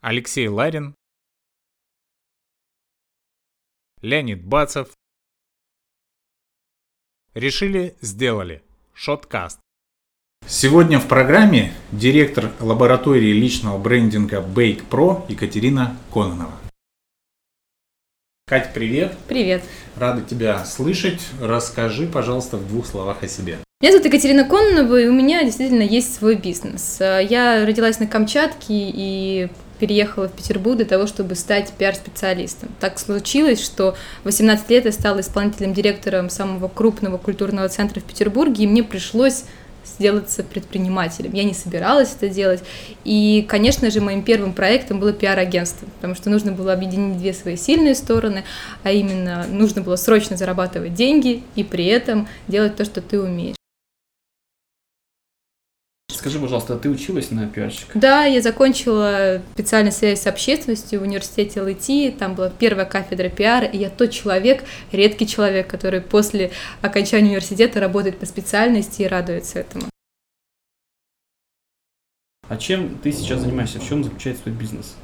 Алексей Ларин, Леонид Бацев. Решили, сделали. Шоткаст. Сегодня в программе директор лаборатории личного брендинга Bake Pro Екатерина Кононова. Кать, привет. Привет. Рада тебя слышать. Расскажи, пожалуйста, в двух словах о себе. Меня зовут Екатерина Кононова, и у меня действительно есть свой бизнес. Я родилась на Камчатке и переехала в Петербург для того, чтобы стать пиар-специалистом. Так случилось, что в 18 лет я стала исполнительным директором самого крупного культурного центра в Петербурге, и мне пришлось сделаться предпринимателем. Я не собиралась это делать. И, конечно же, моим первым проектом было пиар-агентство, потому что нужно было объединить две свои сильные стороны, а именно нужно было срочно зарабатывать деньги и при этом делать то, что ты умеешь. Скажи, пожалуйста, а ты училась на пиарщика? Да, я закончила специальную связь с общественностью в университете ЛИТИ, там была первая кафедра пиара, и я тот человек, редкий человек, который после окончания университета работает по специальности и радуется этому. А чем ты сейчас занимаешься? В чем заключается твой бизнес?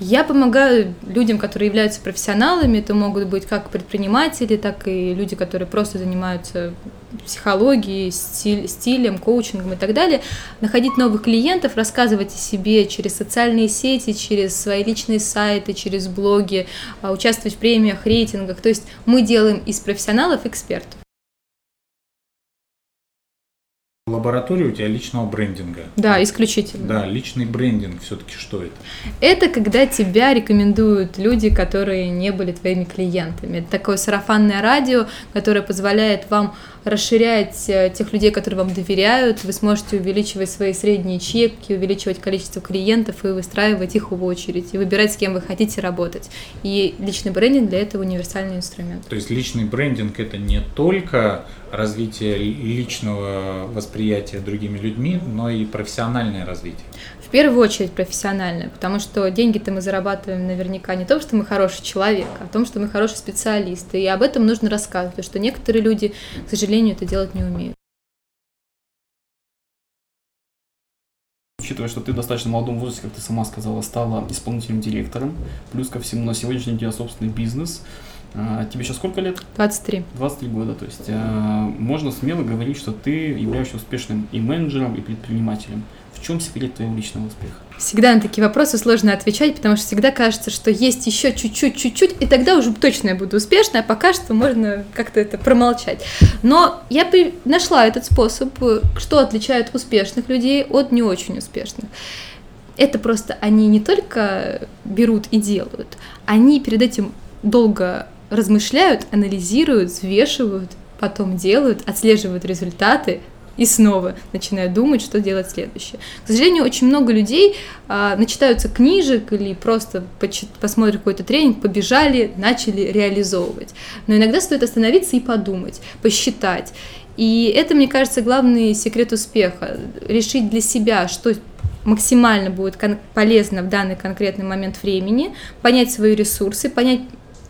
Я помогаю людям, которые являются профессионалами, это могут быть как предприниматели, так и люди, которые просто занимаются психологией, стиль, стилем, коучингом и так далее, находить новых клиентов, рассказывать о себе через социальные сети, через свои личные сайты, через блоги, а, участвовать в премиях, рейтингах. То есть мы делаем из профессионалов экспертов. Лаборатория у тебя личного брендинга. Да, исключительно. Да, личный брендинг все-таки что это? Это когда тебя рекомендуют люди, которые не были твоими клиентами. Это такое сарафанное радио, которое позволяет вам расширять э, тех людей, которые вам доверяют. Вы сможете увеличивать свои средние чеки, увеличивать количество клиентов и выстраивать их в очередь, и выбирать, с кем вы хотите работать. И личный брендинг для этого универсальный инструмент. То есть личный брендинг это не только развитие личного восприятия другими людьми, но и профессиональное развитие. В первую очередь профессиональное, потому что деньги-то мы зарабатываем наверняка не то, что мы хороший человек, а о том, что мы хороший специалист. И об этом нужно рассказывать, потому что некоторые люди, к сожалению, это делать не умеют. Учитывая, что ты в достаточно молодом возрасте, как ты сама сказала, стала исполнительным директором, плюс ко всему на сегодняшний день у тебя собственный бизнес, тебе сейчас сколько лет? 23. 23 года, то есть а, можно смело говорить, что ты являешься успешным и менеджером, и предпринимателем. В чем секрет твоего личного успеха? Всегда на такие вопросы сложно отвечать, потому что всегда кажется, что есть еще чуть-чуть, чуть-чуть, и тогда уже точно я буду успешной, а пока что можно как-то это промолчать. Но я нашла этот способ, что отличает успешных людей от не очень успешных. Это просто они не только берут и делают, они перед этим долго размышляют, анализируют, взвешивают, потом делают, отслеживают результаты, и снова начинают думать, что делать следующее. К сожалению, очень много людей а, начитаются книжек или просто посмотрят какой-то тренинг, побежали, начали реализовывать. Но иногда стоит остановиться и подумать, посчитать. И это, мне кажется, главный секрет успеха. Решить для себя, что максимально будет полезно в данный конкретный момент времени, понять свои ресурсы, понять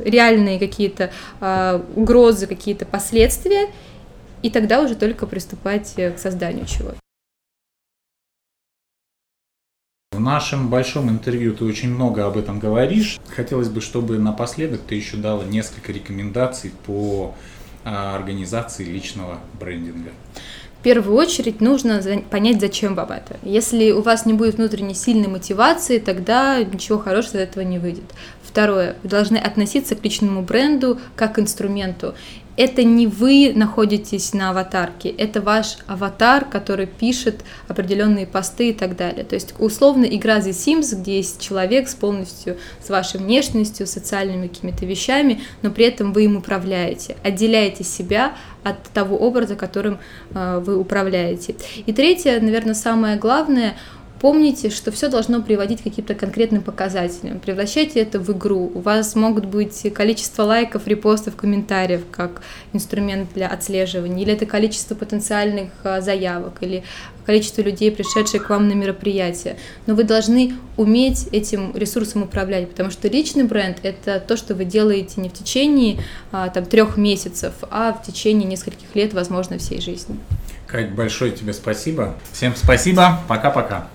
реальные какие-то э, угрозы, какие-то последствия, и тогда уже только приступать э, к созданию чего-то. В нашем большом интервью ты очень много об этом говоришь. Хотелось бы, чтобы напоследок ты еще дала несколько рекомендаций по а, организации личного брендинга. В первую очередь нужно понять, зачем вам это. Если у вас не будет внутренней сильной мотивации, тогда ничего хорошего из этого не выйдет. Второе, вы должны относиться к личному бренду как к инструменту это не вы находитесь на аватарке, это ваш аватар, который пишет определенные посты и так далее. То есть условно игра The Sims, где есть человек с полностью с вашей внешностью, социальными какими-то вещами, но при этом вы им управляете, отделяете себя от того образа, которым э, вы управляете. И третье, наверное, самое главное – Помните, что все должно приводить к каким-то конкретным показателям. Превращайте это в игру. У вас могут быть количество лайков, репостов, комментариев как инструмент для отслеживания, или это количество потенциальных а, заявок, или количество людей, пришедших к вам на мероприятие. Но вы должны уметь этим ресурсом управлять, потому что личный бренд – это то, что вы делаете не в течение а, там, трех месяцев, а в течение нескольких лет, возможно, всей жизни. Кать, большое тебе спасибо. Всем спасибо. Пока-пока.